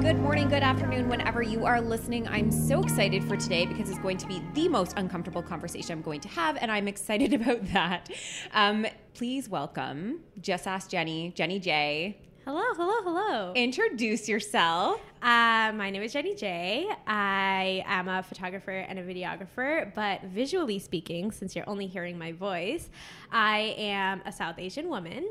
good morning, good afternoon, whenever you are listening. I'm so excited for today because it's going to be the most uncomfortable conversation I'm going to have, and I'm excited about that. Um, please welcome Just Ask Jenny, Jenny Jay. Hello, hello, hello. Introduce yourself. Uh, my name is Jenny Jay. I am a photographer and a videographer, but visually speaking, since you're only hearing my voice, I am a South Asian woman.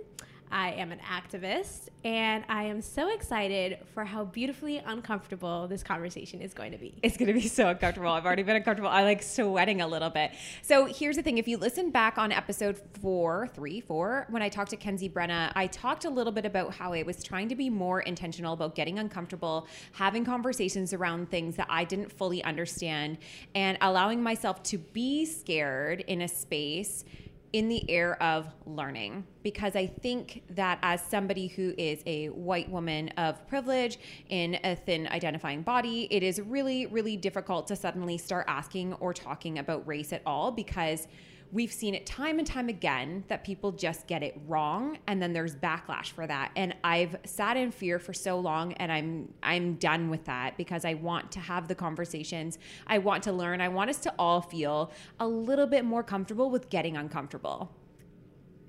I am an activist, and I am so excited for how beautifully uncomfortable this conversation is going to be. It's going to be so uncomfortable. I've already been uncomfortable. I like sweating a little bit. So here's the thing: if you listen back on episode four, three, four, when I talked to Kenzie Brenna, I talked a little bit about how I was trying to be more intentional about getting uncomfortable, having conversations around things that I didn't fully understand, and allowing myself to be scared in a space in the air of learning. Because I think that as somebody who is a white woman of privilege in a thin identifying body, it is really, really difficult to suddenly start asking or talking about race at all because we've seen it time and time again that people just get it wrong and then there's backlash for that. And i've sat in fear for so long and i'm i'm done with that because i want to have the conversations. I want to learn. I want us to all feel a little bit more comfortable with getting uncomfortable.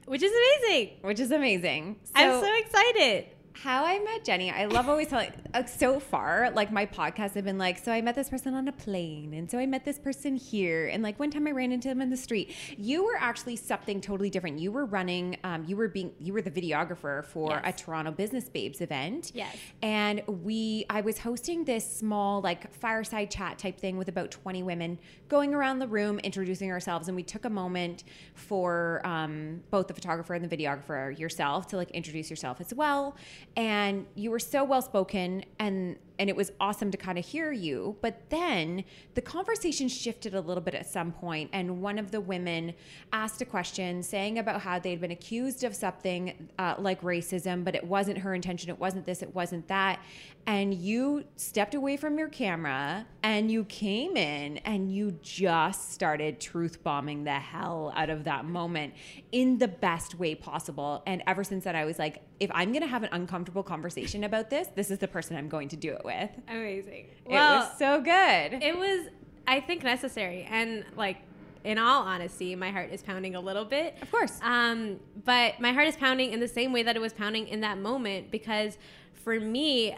Which is amazing. which is amazing. I'm so excited. How I met Jenny, I love always telling. Uh, so far, like my podcasts have been like, so I met this person on a plane, and so I met this person here, and like one time I ran into them in the street. You were actually something totally different. You were running, um, you were being, you were the videographer for Yes. a Toronto Business Babes event. Yes. and we, I was hosting this small like fireside chat type thing with about twenty women, going around the room introducing ourselves, and we took a moment for um, both the photographer and the videographer yourself to like introduce yourself as well and you were so well spoken and and it was awesome to kind of hear you. But then the conversation shifted a little bit at some point and one of the women asked a question saying about how they'd been accused of something uh, like racism but it wasn't her intention it wasn't this it wasn't that and you stepped away from your camera and you came in and you just started truth bombing the hell out of that moment in the best way possible and ever since then i was like if i'm going to have an uncomfortable conversation about this this is the person i'm going to do it with Amazing. it was so good it was, I think, necessary. And like, in all honesty, my heart is pounding a little bit. Of course. Um, but my heart is pounding in the same way that it was pounding in that moment because for me,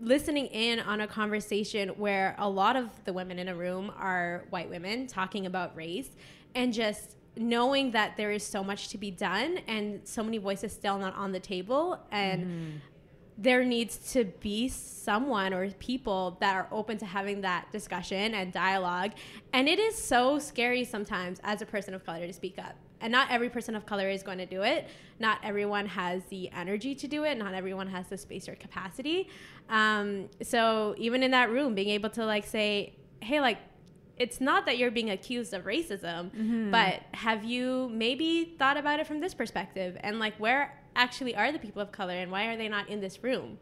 listening in on a conversation where a lot of the women in a room are white women talking about race and just knowing that there is so much to be done and so many voices still not on the table and mm-hmm. there needs to be someone or people that are open to having that discussion and dialogue. And it is so scary sometimes as a person of color to speak up. And not every person of color is going to do it. Not everyone has the energy to do it. Not everyone has the space or capacity. Um, so even in that room, being able to like say, hey, like, it's not that you're being accused of racism, but have you maybe thought about it from this perspective? And like, where actually are the people of color and why are they not in this room?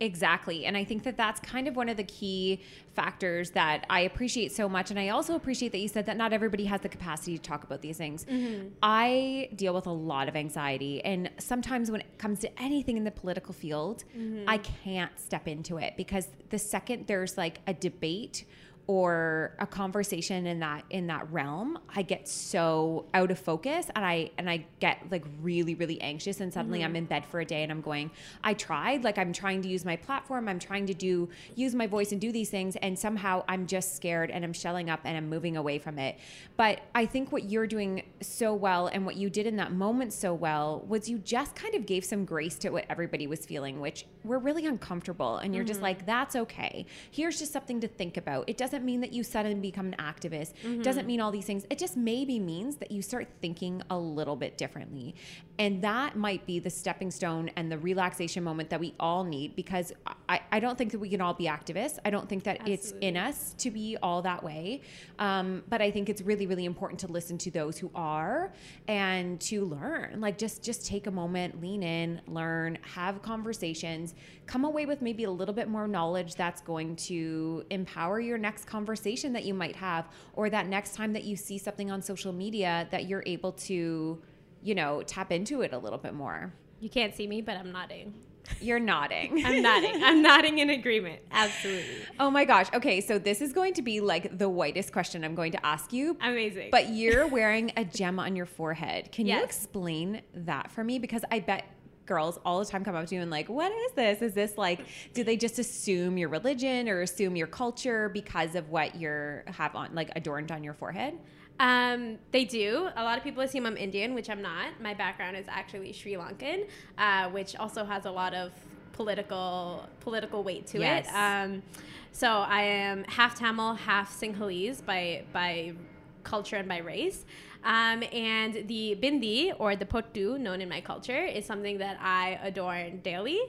Exactly. And I think that that's kind of one of the key factors that I appreciate so much. And I also appreciate that you said that not everybody has the capacity to talk about these things. Mm-hmm. I deal with a lot of anxiety. And sometimes when it comes to anything in the political field, Mm-hmm. I can't step into it because the second there's like a debate or a conversation in that in that realm i get so out of focus and i and i get like really really anxious and suddenly mm-hmm. i'm in bed for a day and i'm going i tried like i'm trying to use my platform i'm trying to do use my voice and do these things and somehow i'm just scared and i'm shelling up and i'm moving away from it. But i think what you're doing so well and what you did in that moment so well was you just kind of gave some grace to what everybody was feeling which we're really uncomfortable and you're just mm-hmm. like that's okay. Here's just something to think about. It doesn't mean that you suddenly become an activist. Doesn't mean all these things. It just maybe means that you start thinking a little bit differently. And that might be the stepping stone and the relaxation moment that we all need because i, I don't think that we can all be activists. I don't think that it's in us to be all that way. Um, but i think it's really really important to listen to those who are and to learn. Like just just take a moment lean in learn have conversations. Come away with maybe a little bit more knowledge that's going to empower your next conversation that you might have or that next time that you see something on social media that you're able to you know tap into it a little bit more You can't see me, but I'm nodding. you're nodding I'm nodding. I'm nodding in agreement. Absolutely. oh my gosh okay so this is going to be like the whitest question i'm going to ask you Amazing. But you're wearing a gem on your forehead. Can you explain that for me? Because I bet girls all the time come up to you and like, what is this? Is this like, do they just assume your religion or assume your culture because of what you're have on like adorned on your forehead? Um, they do. A lot of people assume I'm Indian, which I'm not. My background is actually Sri Lankan, uh, which also has a lot of political political weight to Yes. it. Um, so I am half Tamil, half Sinhalese by by culture and by race. Um, and the bindi or the pottu, known in my culture, is something that I adorn daily.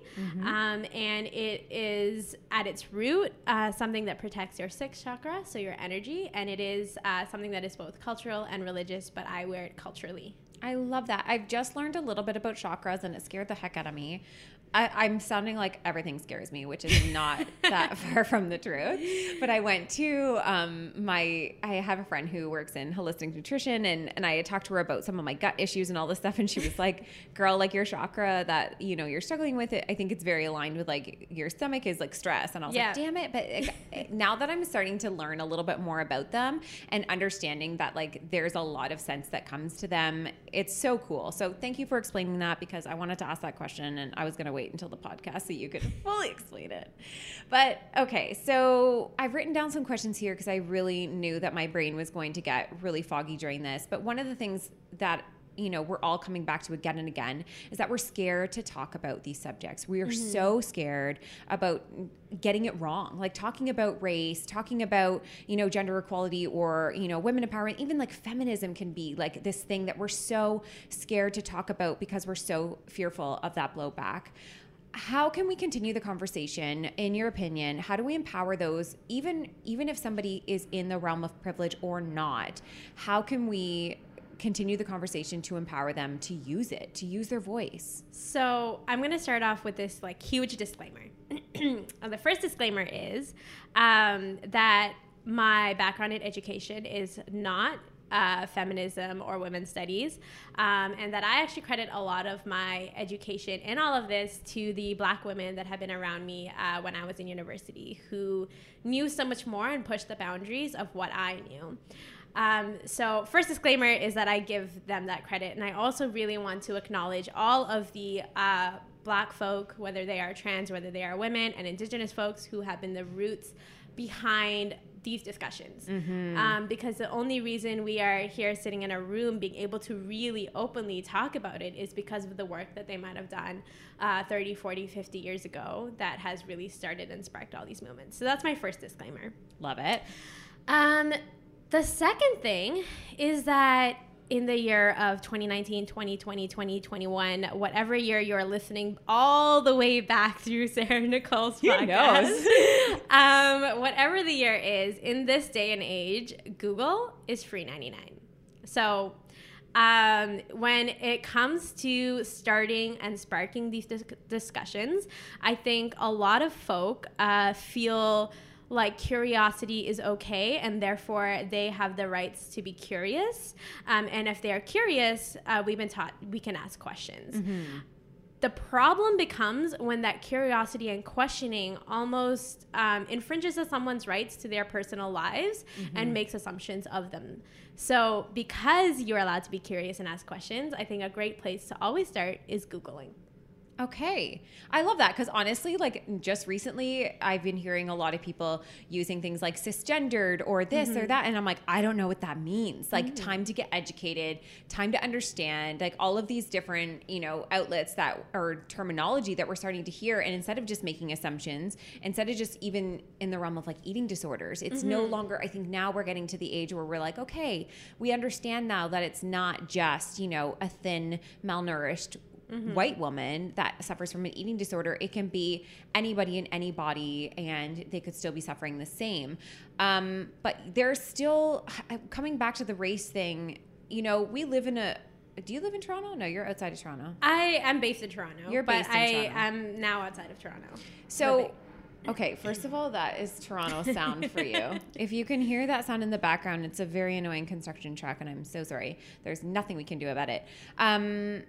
Um, and it is at its root uh, something that protects your sixth chakra, so your energy. And it is uh, something that is both cultural and religious, but I wear it culturally. I love that. I've just learned a little bit about chakras and it scared the heck out of me. I, I'm sounding like everything scares me, which is not that far from the truth. But I went to um, my, I have a friend who works in holistic nutrition, and, and I had talked to her about some of my gut issues and all this stuff. And she was like, Girl, like your chakra that, you know, you're struggling with it, I think it's very aligned with like your stomach is like stress. And I was Yeah. like, Damn it. But like, now that I'm starting to learn a little bit more about them and understanding that like there's a lot of sense that comes to them, it's so cool. So thank you for explaining that because I wanted to ask that question and I was going to wait until the podcast so you could fully explain it. But okay, so I've written down some questions here because I really knew that my brain was going to get really foggy during this. But one of the things that you know we're all coming back to again and again is that we're scared to talk about these subjects. We are mm-hmm. so scared about getting it wrong like talking about race talking about you know gender equality or you know women empowerment even like feminism can be like this thing that we're so scared to talk about because we're so fearful of that blowback. How can we continue the conversation in your opinion? How do we empower those even even if somebody is in the realm of privilege or not? How can we continue the conversation to empower them to use it to use their voice So I'm going to start off with this like huge disclaimer. Uh, the first disclaimer is um, that my background in education is not uh, feminism or women's studies, um, and that I actually credit a lot of my education in all of this to the black women that have been around me uh, when I was in university who knew so much more and pushed the boundaries of what I knew. Um, so, first disclaimer is that I give them that credit, and I also really want to acknowledge all of the uh, black folk, whether they are trans, whether they are women, and indigenous folks who have been the roots behind these discussions. Um, because the only reason we are here sitting in a room being able to really openly talk about it is because of the work that they might have done uh, 30, 40, 50 years ago that has really started and sparked all these movements. So, that's my first disclaimer. love it Um, the second thing is that in the year of 2019, 2020, 2021, whatever year you're listening all the way back through Sarah Nicole's podcast, um, whatever the year is, in this day and age, Google is free 99. So um, when it comes to starting and sparking these dis- discussions, I think a lot of folk uh, feel like curiosity is okay and therefore they have the rights to be curious um, and if they're curious uh, we've been taught we can ask questions the problem becomes when that curiosity and questioning almost um, infringes on someone's rights to their personal lives and makes assumptions of them. So, because you're allowed to be curious and ask questions, I think a great place to always start is Googling. Okay. I love that because honestly, like just recently, I've been hearing a lot of people using things like cisgendered or this or mm-hmm. that. And I'm like, I don't know what that means. Like, mm. time to get educated, time to understand, like all of these different, you know, outlets that or terminology that we're starting to hear. And instead of just making assumptions, instead of just even in the realm of like eating disorders, it's no mm-hmm. longer, I think now we're getting to the age where we're like, okay, we understand now that it's not just, you know, a thin, malnourished white woman that suffers from an eating disorder, it can be anybody in any body and they could still be suffering the same. Um, but there's still, coming back to the race thing, you know, we live in a, do you live in Toronto? No, you're outside of Toronto. I am based in Toronto. You're but based in I Toronto. I am now outside of Toronto. So, okay, first of all, that is Toronto sound for you. If you can hear that sound in the background, it's a very annoying construction truck, and I'm so sorry. There's nothing we can do about it. Um,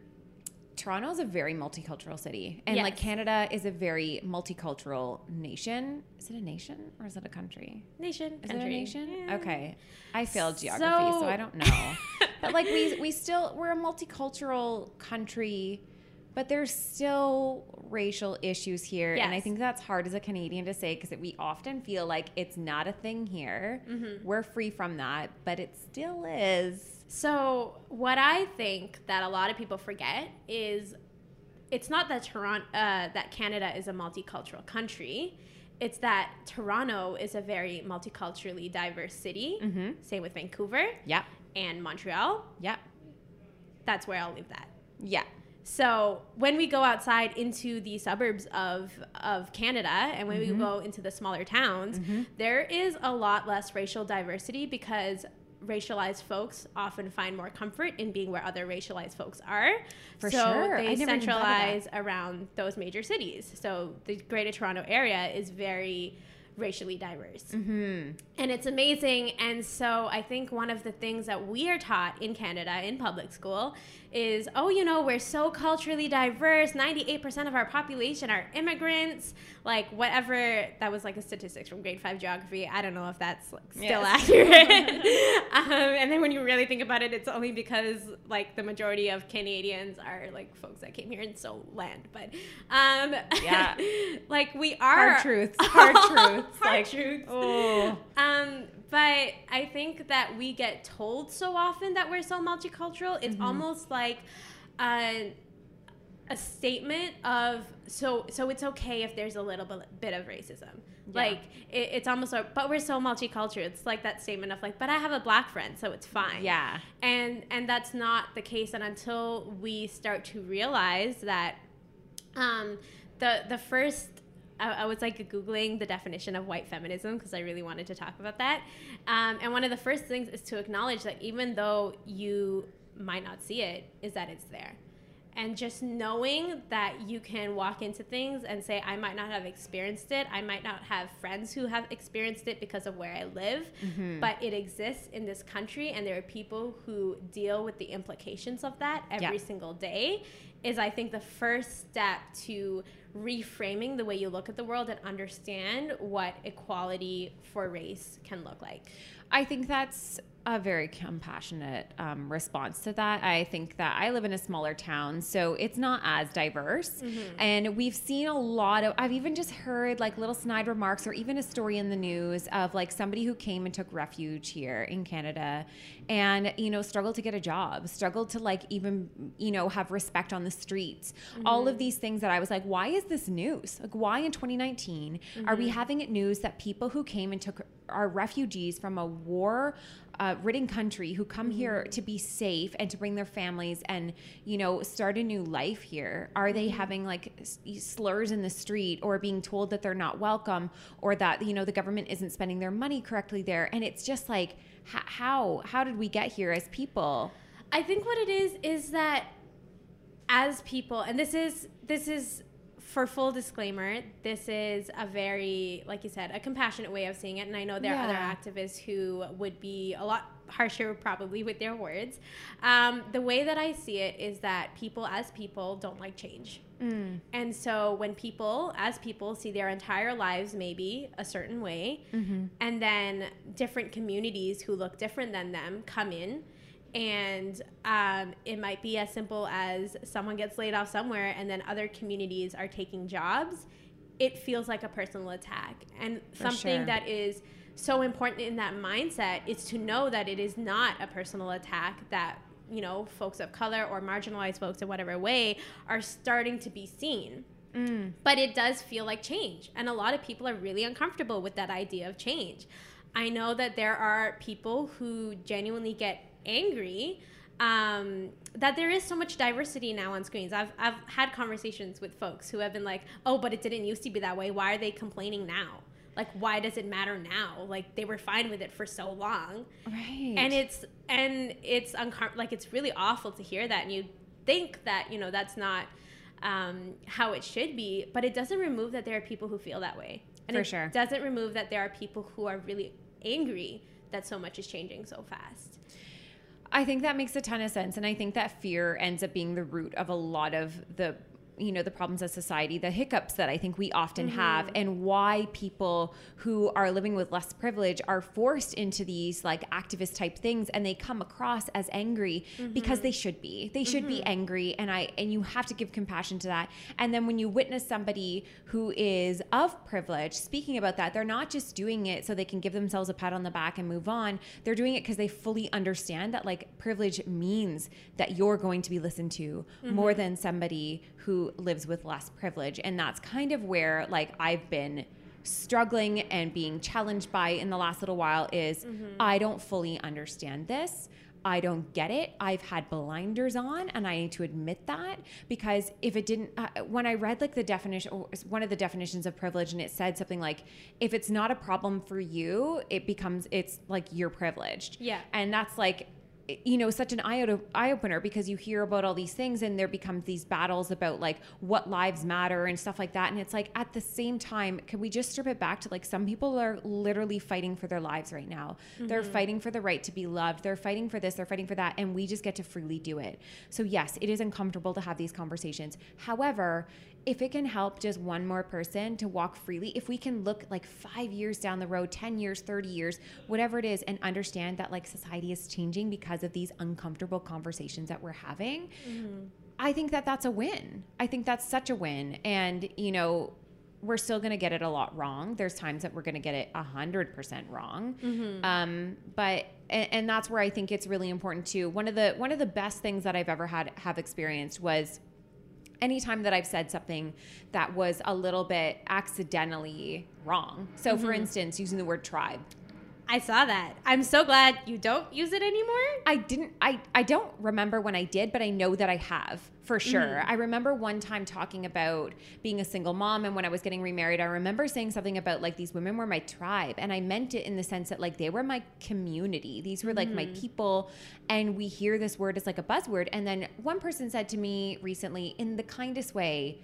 Toronto is a very multicultural city, and like Canada is a very multicultural nation. Is it a nation or is it a country? Nation, Is country. it a nation? Yeah. Okay, I failed geography, so, So- I don't know. but like we we still we're a multicultural country, but there's still racial issues here, and I think that's hard as a Canadian to say because we often feel like it's not a thing here. Mm-hmm. We're free from that, but it still is. So, what I think that a lot of people forget is it's not that Toronto, uh, that Canada is a multicultural country. It's that Toronto is a very multiculturally diverse city. Mm-hmm. Same with Vancouver Yep. and Montreal. Yep. That's where I'll leave that. Yeah. So when we go outside into the suburbs of of Canada and when we mm-hmm. go into the smaller towns, mm-hmm. there is a lot less racial diversity because racialized folks often find more comfort in being where other racialized folks are. For so sure. They never even thought of that. centralize around those major cities. So the Greater Toronto area is very racially diverse. Mm-hmm. And it's amazing. And so I think one of the things that we are taught in Canada in public school is oh, you know, we're so culturally diverse. 98% of our population are immigrants. Like, whatever, that was like a statistics from grade five geography. I don't know if that's like, still Yes. accurate. um, and then when you really think about it, it's only because like the majority of Canadians are like folks that came here and stole land. But um, Yeah. like we are Hard truths. Hard truths. hard Like, truths. Oh. Um, but I think that we get told so often that we're so multicultural. It's Mm-hmm. almost like a, a statement of so so it's okay if there's a little bit, of racism. Like it, it's almost like, but we're so multicultural. It's like that statement of like, but I have a black friend, so it's fine. Yeah. and and that's not the case. And until we start to realize that, um, the the first I, I was like googling the definition of white feminism because I really wanted to talk about that. Um, and one of the first things is to acknowledge that even though you might not see it, is that it's there. And just knowing that you can walk into things and say, I might not have experienced it. I might not have friends who have experienced it because of where I live, mm-hmm. but it exists in this country, and there are people who deal with the implications of that every Yeah. single day. Is I think the first step to reframing the way you look at the world and understand what equality for race can look like. I think that's a very compassionate um, response to that. I think that I live in a smaller town, so it's not as diverse. Mm-hmm. And we've seen a lot of, I've even just heard like little snide remarks or even a story in the news of like somebody who came and took refuge here in Canada and, you know, struggled to get a job, struggled to like even, you know, have respect on the streets. All of mm-hmm. these things that I was like, why is this news? Like, why in 2019 are we mm-hmm. having it news that people who came and took are refugees from a war uh, ridden country who come here to be safe and to bring their families and you know start a new life here. Are they having like slurs in the street or being told that they're not welcome or that you know the government isn't spending their money correctly there? And it's just like how how did we get here as people? I think what it is is that as people, and this is this is for full disclaimer, this is a very, like you said, a compassionate way of seeing it. And I know there are other activists who would be a lot harsher, probably, with their words. Um, the way that I see it is that people, as people, don't like change. And so when people, as people, see their entire lives maybe a certain way, and then different communities who look different than them come in, and um, it might be as simple as someone gets laid off somewhere, and then other communities are taking jobs. It feels like a personal attack, and something sure. that is so important in that mindset is to know that it is not a personal attack that you know folks of color or marginalized folks in whatever way are starting to be seen. But it does feel like change. And a lot of people are really uncomfortable with that idea of change. I know that there are people who genuinely get angry um, that there is so much diversity now on screens. I've, I've had conversations with folks who have been like oh but it didn't used to be that way. Why are they complaining now? Like why does it matter now? Like they were fine with it for so long. Right. and it's and it's uncom- like it's really awful to hear that and you think that you know that's not um, how it should be but it doesn't remove that there are people who feel that way. And For it sure. doesn't remove that there are people who are really angry that so much is changing so fast I think that makes a ton of sense. And I think that fear ends up being the root of a lot of the you know the problems of society the hiccups that i think we often mm-hmm. have and why people who are living with less privilege are forced into these like activist type things and they come across as angry because mm-hmm. they should be. They should be mm-hmm. angry and i and you have to give compassion to that. And then when you witness somebody who is of privilege speaking about that they're not just doing it so they can give themselves a pat on the back and move on. They're doing it because they fully understand that like privilege means that you're going to be listened to more than somebody who lives with less privilege and that's kind of where like i've been struggling and being challenged by in the last little while is i don't fully understand this I don't get it. I've had blinders on, and I need to admit that because if it didn't, uh, when I read like the definition, or one of the definitions of privilege, and it said something like, if it's not a problem for you, it becomes, it's like you're privileged. Yeah. And that's like, you know, such an eye eye opener because you hear about all these things and there becomes these battles about like what lives matter and stuff like that. And it's like at the same time, can we just strip it back to like some people are literally fighting for their lives right now? They're mm-hmm. fighting for the right to be loved. They're fighting for this, they're fighting for that. And we just get to freely do it. So, yes, it is uncomfortable to have these conversations. However, if it can help just one more person to walk freely, if we can look like five years down the road, 10 years, 30 years, whatever it is, and understand that like society is changing because of these uncomfortable conversations that we're having, I think that that's a win. I think that's such a win. And, you know, we're still going to get it a lot wrong. There's times that we're going to get it 100% wrong. Um, but and, and that's where I think it's really important too. One of the one of the best things that I've ever had have experienced was anytime that I've said something that was a little bit accidentally wrong. So, for mm-hmm. instance, using the word tribe. I saw that. I'm so glad you don't use it anymore. I didn't I I don't remember when I did, but I know that I have for sure. Mm-hmm. I remember one time talking about being a single mom and when I was getting remarried, I remember saying something about like these women were my tribe. And I meant it in the sense that like they were my community. These were like my mm-hmm. people. And we hear this word as like a buzzword. And then one person said to me recently in the kindest way,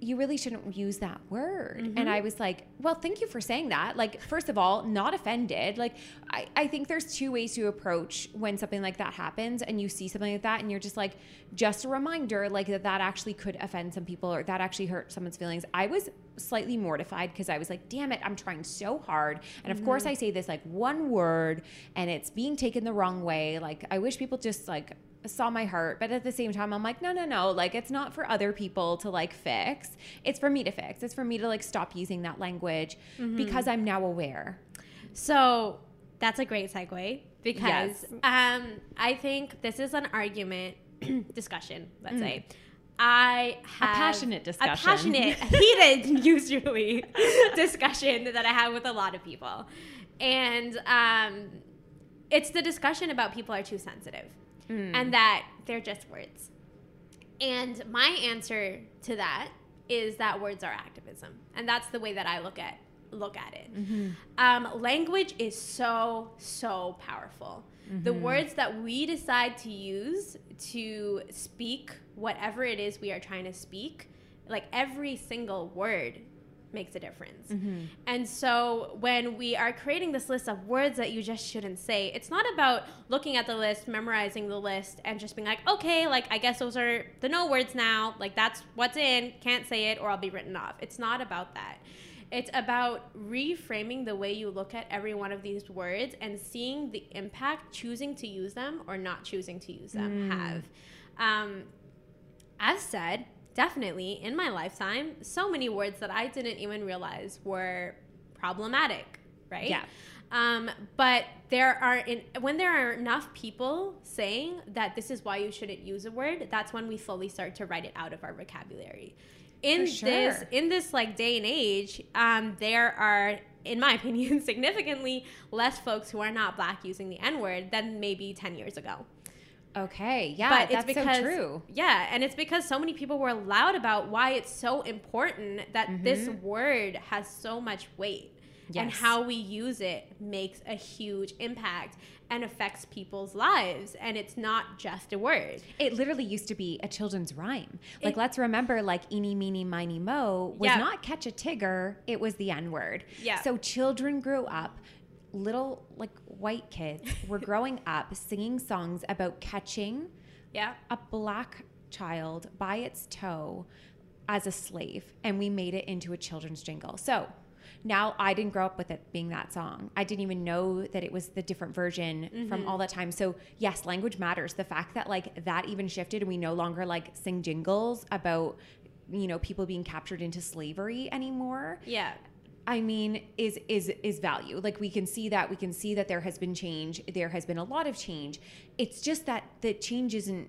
you really shouldn't use that word. And mm-hmm. I was like, well, thank you for saying that. Like, first of all, not offended. Like, I, I think there's two ways to approach when something like that happens and you see something like that and you're just like, just a reminder, like that that actually could offend some people or that actually hurt someone's feelings. I was slightly mortified because I was like, damn it, I'm trying so hard. And of course, mm-hmm. I say this like one word and it's being taken the wrong way. Like, I wish people just like, saw my heart but at the same time i'm like no no no like it's not for other people to like fix it's for me to fix it's for me to like stop using that language because i'm now aware So that's a great segue because Yes. um, I think this is an argument discussion. Let's Mm. say I have passionate discussion. a passionate, heated, usually discussion that I have with a lot of people, and um, it's the discussion about people are too sensitive Mm. and that they're just words. And my answer to that is that words are activism, and that's the way that I look at look at it. Um, language is so, so powerful. The words that we decide to use to speak whatever it is we are trying to speak, like every single word makes a difference. And so when we are creating this list of words that you just shouldn't say, it's not about looking at the list, memorizing the list, and just being like, okay, like I guess those are the no words now. Like that's what's in, can't say it, or I'll be written off. It's not about that. It's about reframing the way you look at every one of these words and seeing the impact choosing to use them or not choosing to use them have. Um, as said, definitely in my lifetime, so many words that I didn't even realize were problematic, right? Yeah. Um, but there are in, when there are enough people saying that this is why you shouldn't use a word, that's when we slowly start to write it out of our vocabulary. In sure. this in this like day and age, um, there are, in my opinion, significantly less folks who are not black using the N word than maybe ten years ago Okay. Yeah. but that's it's because so true. yeah and it's because so many people were loud about why it's so important that this mm-hmm. word has so much weight and how we use it makes a huge impact and affects people's lives and it's not just a word It literally used to be a children's rhyme. Like, It- let's remember, like, eeny, meeny, miny, mo was Yeah. not catch a tigger, it was the N word. Yeah. So children grew up, little, like, white kids were growing up singing songs about catching yeah a black child by its toe as a slave, and we made it into a children's jingle. So now I didn't grow up with it being that song. I didn't even know that it was the different version from mm-hmm. all that time. So yes, language matters. The fact that like that even shifted and we no longer like sing jingles about you know people being captured into slavery anymore yeah I mean, is is is value. Like we can see that we can see that there has been change. There has been a lot of change. It's just that the change isn't.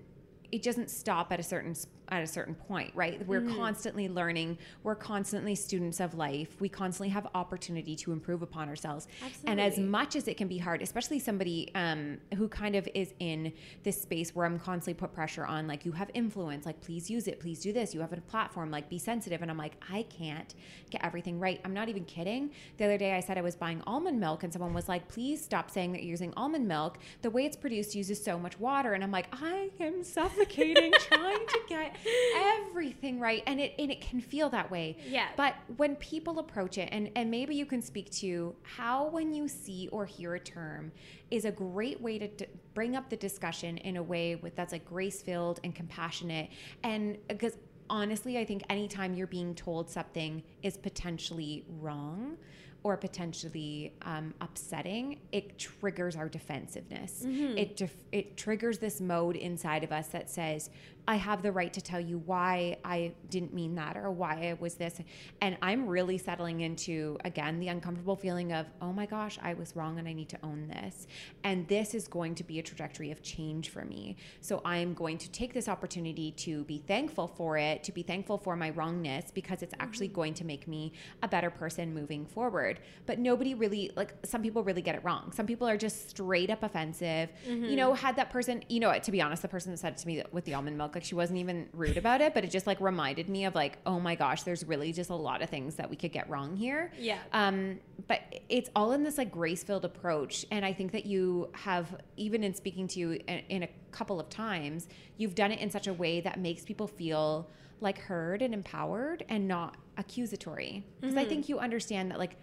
It doesn't stop at a certain at a certain point, right? We're constantly learning. We're constantly students of life. We constantly have opportunity to improve upon ourselves. And as much as it can be hard, especially somebody um, who kind of is in this space where I'm constantly put pressure on, like you have influence, like please use it, please do this. You have a platform, like be sensitive. And I'm like, I can't get everything right. I'm not even kidding. The other day I said I was buying almond milk, and someone was like, please stop saying that you're using almond milk. The way it's produced uses so much water. And I'm like, I am suffocating trying to get everything right. And it and it can feel that way. Yeah. But when people approach it, and, and maybe you can speak to how, when you see or hear a term, is a great way to d- bring up the discussion in a way with that's like grace filled and compassionate. And uh, because honestly, I think anytime you're being told something is potentially wrong or potentially um, upsetting, it triggers our defensiveness. It def- it triggers this mode inside of us that says, "I have the right to tell you why I didn't mean that or why I was this." And I'm really settling into again the uncomfortable feeling of, "Oh my gosh, I was wrong and I need to own this." And this is going to be a trajectory of change for me. So I am going to take this opportunity to be thankful for it, to be thankful for my wrongness because it's actually going to make me a better person moving forward. But nobody really like some people really get it wrong. Some people are just straight up offensive. You know, had that person, you know, to be honest, the person that said it to me with the almond milk, like she wasn't even rude about it, but it just like reminded me of like, oh my gosh, there's really just a lot of things that we could get wrong here. Yeah. Um, but it's all in this like grace filled approach. And I think that you have, even in speaking to you in, in a couple of times, you've done it in such a way that makes people feel like heard and empowered and not accusatory. Because I think you understand that like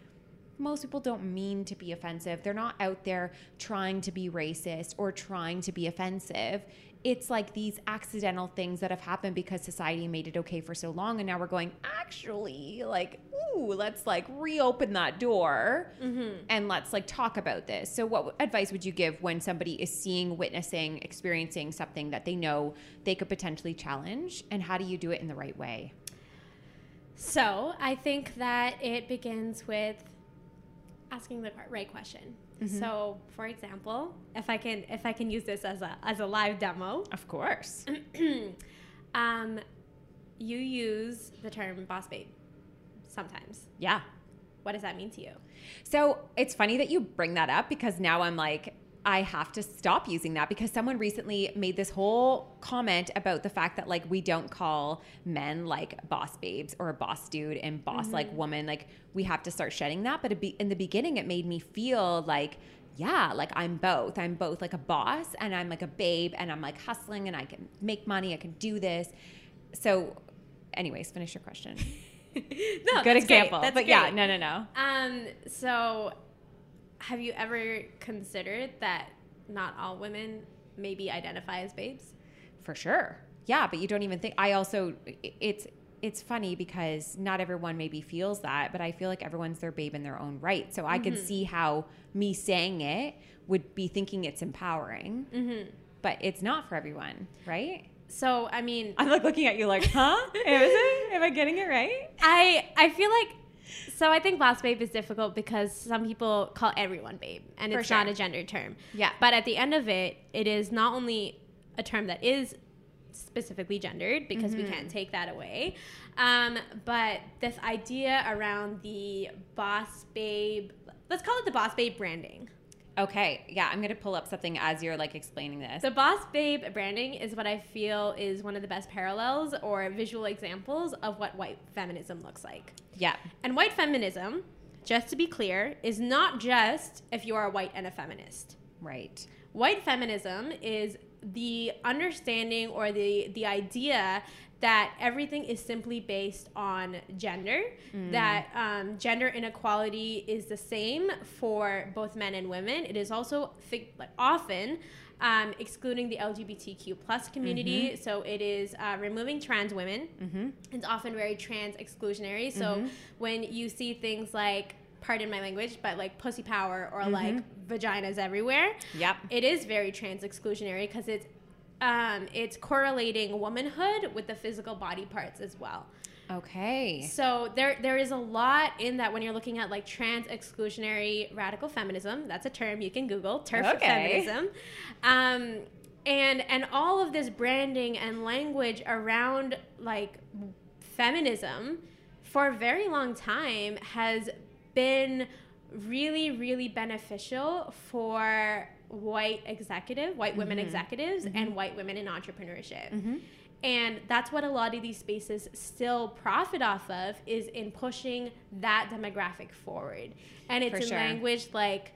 most people don't mean to be offensive. They're not out there trying to be racist or trying to be offensive. It's like these accidental things that have happened because society made it okay for so long. And now we're going, actually, like, ooh, let's like reopen that door mm-hmm. and let's like talk about this. So, what advice would you give when somebody is seeing, witnessing, experiencing something that they know they could potentially challenge? And how do you do it in the right way? So I think that it begins with asking the right question. So, for example, if I can if I can use this as a as a live demo, Of course. um, you use the term boss babe sometimes. Yeah. What does that mean to you? So it's funny that you bring that up because now I'm like, I have to stop using that because someone recently made this whole comment about the fact that like we don't call men like boss babes or boss dude and boss like woman. Like we have to start shedding that. But be, in the beginning, it made me feel like, yeah, like I'm both. I'm both like a boss and I'm like a babe and I'm like hustling and I can make money. I can do this. So, anyways, finish your question. no, Good that's great. example. That's but yeah, great. no, no, no. Um, so have you ever considered that not all women maybe identify as babes? For sure. Yeah, but you don't even think I also it's it's funny because not everyone maybe feels that, but I feel like everyone's their babe in their own right. So I can mm-hmm. see how me saying it would be thinking it's empowering. Mm-hmm. But it's not for everyone, right? So I mean, I'm like looking at you like, huh? Is it? Am I getting it right? I I feel like so I think boss babe is difficult because some people call everyone babe and For it's sure. not a gender term. Yeah. But at the end of it, it is not only a term that is specifically gendered because we Mm-hmm. can't take that away, um, but this idea around the boss babe, let's call it the boss babe branding. Okay. Yeah, I'm gonna pull up something as you're like explaining this. The boss babe branding is what I feel is one of the best parallels or visual examples of what white feminism looks like. yeah. And white feminism, just to be clear, is not just if you are a white and a feminist. Right. White feminism is the understanding or the the idea that everything is simply based on gender, that um, gender inequality is the same for both men and women. It is also often um, excluding the LGBTQ plus community. So it is uh, removing trans women. It's often very trans exclusionary. So when you see things like pardon my language, but like pussy power or like vaginas everywhere. Yep. It is very trans exclusionary because it's um, it's correlating womanhood with the physical body parts as well. Okay. So there there is a lot in that when you're looking at like trans exclusionary radical feminism. That's a term you can Google. TERF Okay. feminism. Um, and and all of this branding and language around like feminism for a very long time has been really really beneficial for white executive white women executives and white women in entrepreneurship. And that's what a lot of these spaces still profit off of is in pushing that demographic forward. And it's For in sure. language like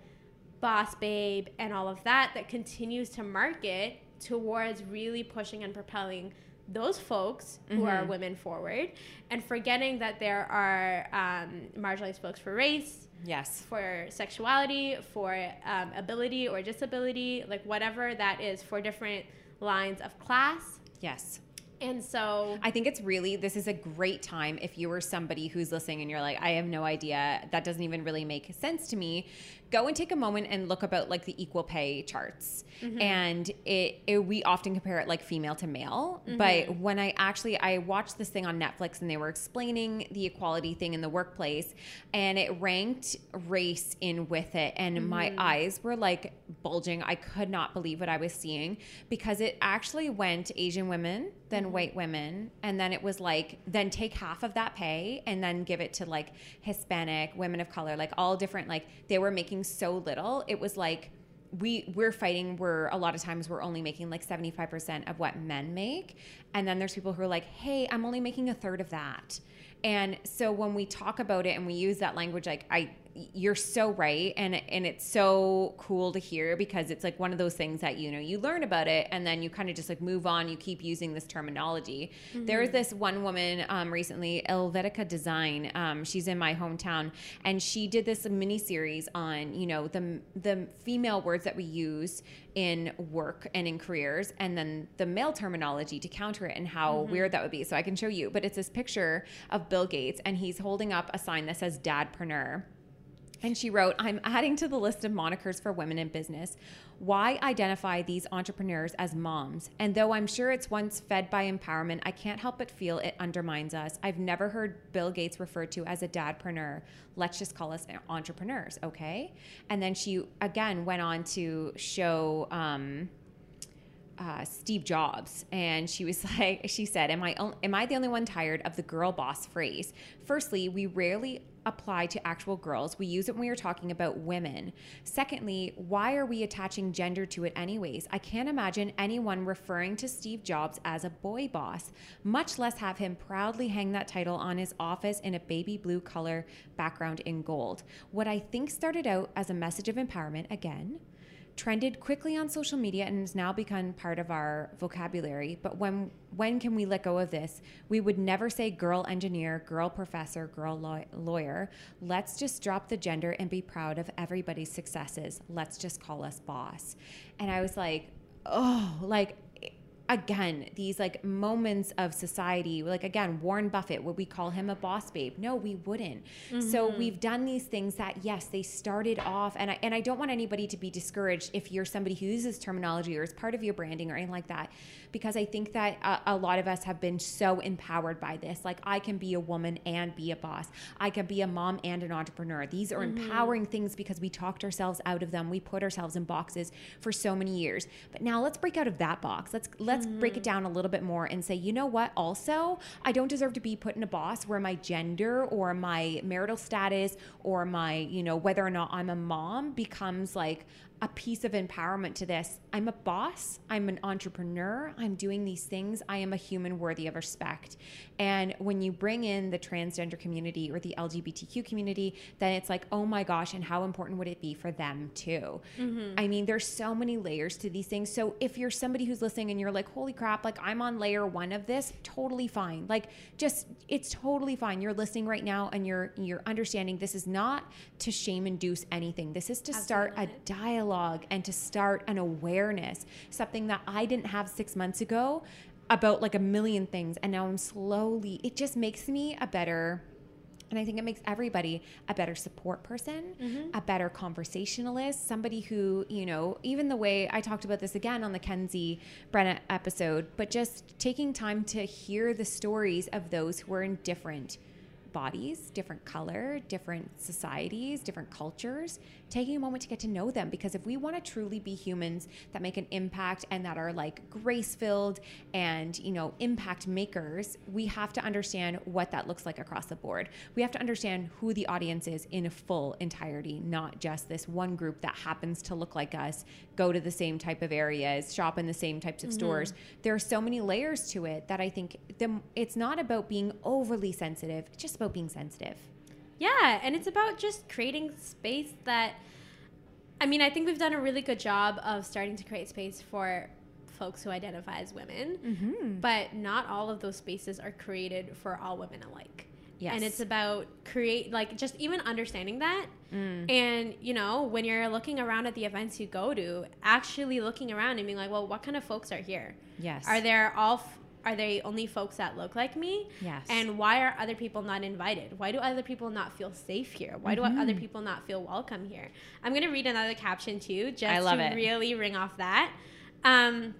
boss babe and all of that that continues to market towards really pushing and propelling those folks who are Mm-hmm. women forward and forgetting that there are um, marginalized folks for race Yes. for sexuality for um, ability or disability like whatever that is for different lines of class Yes. and so I think it's really this is a great time if you were somebody who's listening and you're like, I have no idea, that doesn't even really make sense to me. Go and take a moment and look about like the equal pay charts. Mm-hmm. And it, it we often compare it like female to male. Mm-hmm. But when I actually I watched this thing on Netflix and they were explaining the equality thing in the workplace and it ranked race in with it and my mm. eyes were like bulging. I could not believe what I was seeing because it actually went Asian women, then mm-hmm. white women, and then it was like then take half of that pay and then give it to like Hispanic, women of color, like all different like they were making so little. It was like we we're fighting we're a lot of times we're only making like 75% of what men make and then there's people who are like hey i'm only making a third of that and so when we talk about it and we use that language like i you're so right and and it's so cool to hear because it's like one of those things that you know you learn about it and then you kind of just like move on you keep using this terminology. There's this one woman um, recently Elvetica Design um, she's in my hometown and she did this mini series on you know the the female words that we use in work and in careers and then the male terminology to counter it and how weird that would be. So I can show you but it's this picture of Bill Gates and he's holding up a sign that says dadpreneur and she wrote, I'm adding to the list of monikers for women in business. Why identify these entrepreneurs as moms? And though I'm sure it's once fed by empowerment, I can't help but feel it undermines us. I've never heard Bill Gates referred to as a dadpreneur. Let's just call us entrepreneurs, okay? And then she again went on to show. Um, uh, Steve Jobs, and she was like, she said, "Am I am I the only one tired of the girl boss phrase? Firstly, we rarely apply to actual girls. We use it when we are talking about women. Secondly, why are we attaching gender to it anyways? I can't imagine anyone referring to Steve Jobs as a boy boss, much less have him proudly hang that title on his office in a baby blue color background in gold. What I think started out as a message of empowerment, again, trended quickly on social media and has now become part of our vocabulary. But when when can we let go of this? We would never say girl engineer, girl professor, girl law- lawyer. Let's just drop the gender and be proud of everybody's successes. Let's just call us boss. And I was like, oh, like again these like moments of society like again warren buffett would we call him a boss babe? No we wouldn't. Mm-hmm. so we've done these things that yes they started off and I, and I don't want anybody to be discouraged if you're somebody who uses terminology or is part of your branding or anything like that because i think that a, a lot of us have been so empowered by this. Like i can be a woman and be a boss. I can be a mom and an entrepreneur. These are mm-hmm. empowering things because we talked ourselves out of them. We put ourselves in boxes for so many years. But now let's break out of that box. Let's let's let's mm-hmm. break it down a little bit more and say, you know what? Also, I don't deserve to be put in a boss where my gender or my marital status or my, you know, whether or not I'm a mom becomes like a piece of empowerment to this. I'm a boss, I'm an entrepreneur, I'm doing these things, I am a human worthy of respect. And when you bring in the transgender community or the LGBTQ community, then it's like, oh my gosh, and how important would it be for them too? Mm-hmm. I mean, there's so many layers to these things. So if you're somebody who's listening and you're like, holy crap, like I'm on layer one of this, totally fine. Like just it's totally fine. You're listening right now and you're you're understanding this is not to shame induce anything. This is to Absolutely. start a dialogue dialogue and to start an awareness, something that I didn't have six months ago about like a million things. And now I'm slowly, it just makes me a better and I think it makes everybody a better support person, mm-hmm. a better conversationalist, somebody who, you know, even the way I talked about this again on the Kenzie Brenna episode, but just taking time to hear the stories of those who are in different bodies, different color, different societies, different cultures, taking a moment to get to know them. Because if we want to truly be humans that make an impact and that are like grace filled and, you know, impact makers, we have to understand what that looks like across the board. We have to understand who the audience is in a full entirety, not just this one group that happens to look like us, go to the same type of areas, shop in the same types of mm-hmm. stores. There are so many layers to it that I think the, it's not about being overly sensitive, it's just about about being sensitive. Yeah, and it's about just creating space that I mean, I think we've done a really good job of starting to create space for folks who identify as women, mm-hmm. but not all of those spaces are created for all women alike. Yes. And it's about create like just even understanding that. Mm. And you know, when you're looking around at the events you go to, actually looking around and being like, well, what kind of folks are here? Yes. Are there all are they only folks that look like me? Yes. And why are other people not invited? Why do other people not feel safe here? Why mm-hmm. do other people not feel welcome here? I'm going to read another caption too, just to it. really ring off that. Um,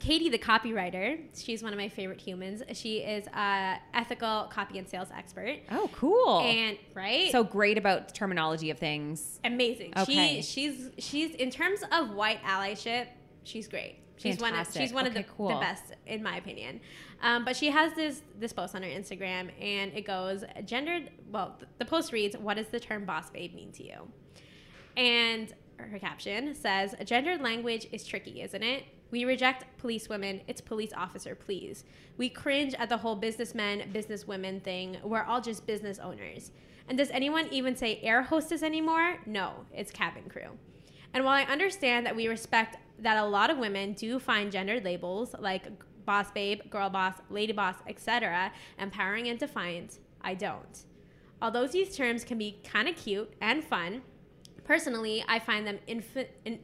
Katie, the copywriter, she's one of my favorite humans. She is a ethical copy and sales expert. Oh, cool! And right, so great about terminology of things. Amazing. Okay. She, she's she's in terms of white allyship, she's great. She's Fantastic. one of she's one okay, of the, cool. the, best in my opinion. Um, but she has this this post on her Instagram, and it goes gendered. Well, the post reads, "What does the term boss babe mean to you?" And her caption says, "Gendered language is tricky, isn't it? We reject police women. It's police officer, please. We cringe at the whole businessmen, businesswomen thing. We're all just business owners. And does anyone even say air hostess anymore? No, it's cabin crew." And while I understand that we respect that a lot of women do find gendered labels like boss babe, girl boss, lady boss, etc., empowering and defiant, I don't. Although these terms can be kind of cute and fun, personally, I find them infi- in-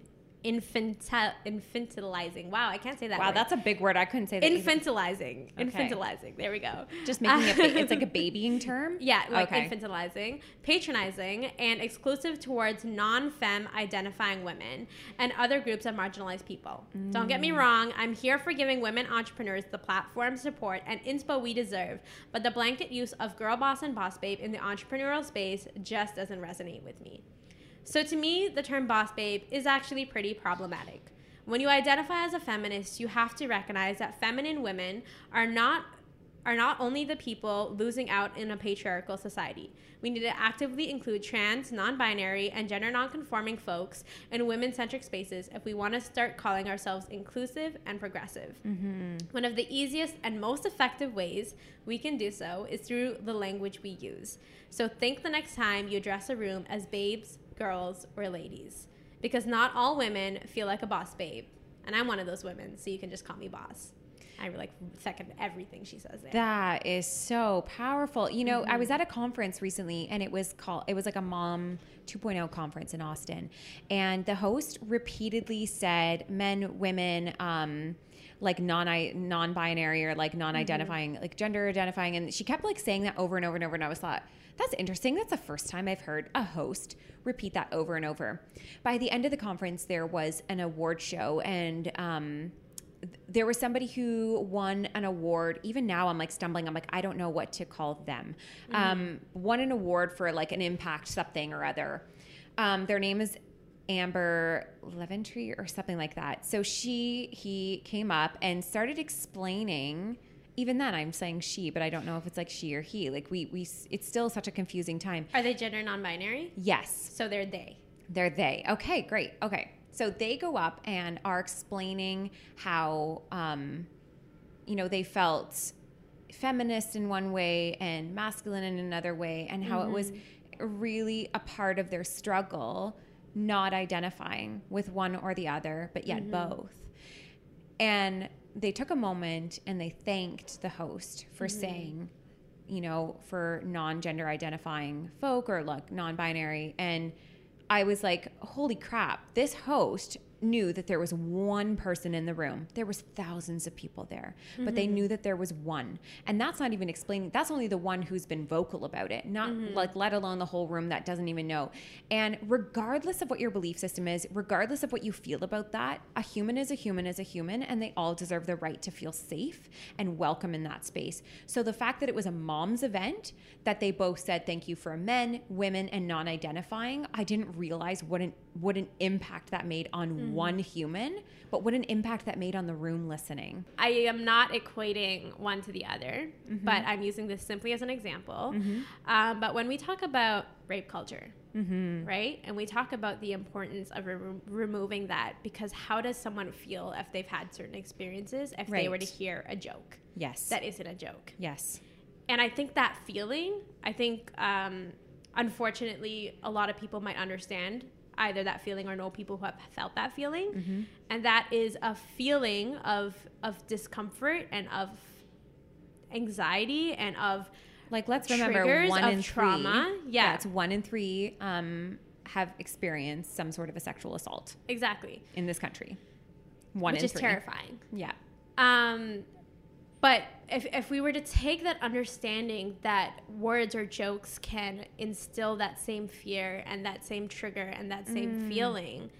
infantil- infantilizing. Wow, I can't say that. Wow, word. that's a big word. I couldn't say that. Infantilizing. Okay. Infantilizing. There we go. Just making it. it's like a babying term. Yeah, like okay. infantilizing, patronizing, and exclusive towards non-femme identifying women and other groups of marginalized people. Mm. Don't get me mm. wrong. I'm here for giving women entrepreneurs the platform, support, and inspo we deserve. But the blanket use of girl boss and boss babe in the entrepreneurial space just doesn't resonate with me. So to me, the term boss babe is actually pretty problematic. When you identify as a feminist, you have to recognize that feminine women are not are not only the people losing out in a patriarchal society. We need to actively include trans, non binary, and gender non conforming folks in women centric spaces if we want to start calling ourselves inclusive and progressive. Mm-hmm. One of the easiest and most effective ways we can do so is through the language we use. So think the next time you address a room as babes, girls, or ladies. Because not all women feel like a boss babe. And I'm one of those women, so you can just call me boss. I like second everything she says there. That is so powerful. You know, I was at a conference recently and it was called, it was like a mom 2.0 conference in Austin. And the host repeatedly said men, women, um, like non non binary or like non identifying, like gender identifying. And she kept like saying that over and over and over. And I was thought, that's interesting. That's the first time I've heard a host repeat that over and over. By the end of the conference, there was an award show and, um, there was somebody who won an award. Even now, I'm like stumbling. I'm like, I don't know what to call them. Um, won an award for like an impact something or other. Um, their name is Amber Leventry or something like that. So she, he came up and started explaining. Even then, I'm saying she, but I don't know if it's like she or he. Like we, we, it's still such a confusing time. Are they gender non binary? Yes, So they're they. they're they. Okay, great. Okay. So they go up and are explaining how, um, you know, they felt feminist in one way and masculine in another way, and how it was really a part of their struggle not identifying with one or the other, but yet mm-hmm. both. And they took a moment and they thanked the host for mm-hmm. saying, you know, for non gender identifying folk or like non binary. And I was like, holy crap, this host knew that there was one person in the room. There was thousands of people there, but they mm-hmm. knew that there was one. And that's not even explaining that's only the one who's been vocal about it, not mm-hmm. like let alone the whole room that doesn't even know. And regardless of what your belief system is, regardless of what you feel about that, a human is a human is a human and they all deserve the right to feel safe and welcome in that space. So the fact that it was a mom's event that they both said thank you for men, women and non-identifying, I didn't realize what an what an impact that made on one human, but what an impact that made on the room listening. I am not equating one to the other, but I'm using this simply as an example. Um, but when we talk about rape culture, right, and we talk about the importance of remo- removing that, because how does someone feel if they've had certain experiences if they were to hear a joke Yes. that isn't a joke? yes. and I think that feeling, I think, um, unfortunately, a lot of people might understand either that feeling or know people who have felt that feeling, and that is a feeling of of discomfort and of anxiety and of Like let's remember one in trauma. three. Yeah. it's one in three um, have experienced some sort of a sexual assault exactly, in this country. One which is three. terrifying. Yeah. Um, but if, if we were to take that understanding that words or jokes can instill that same fear and that same trigger and that same mm. feeling,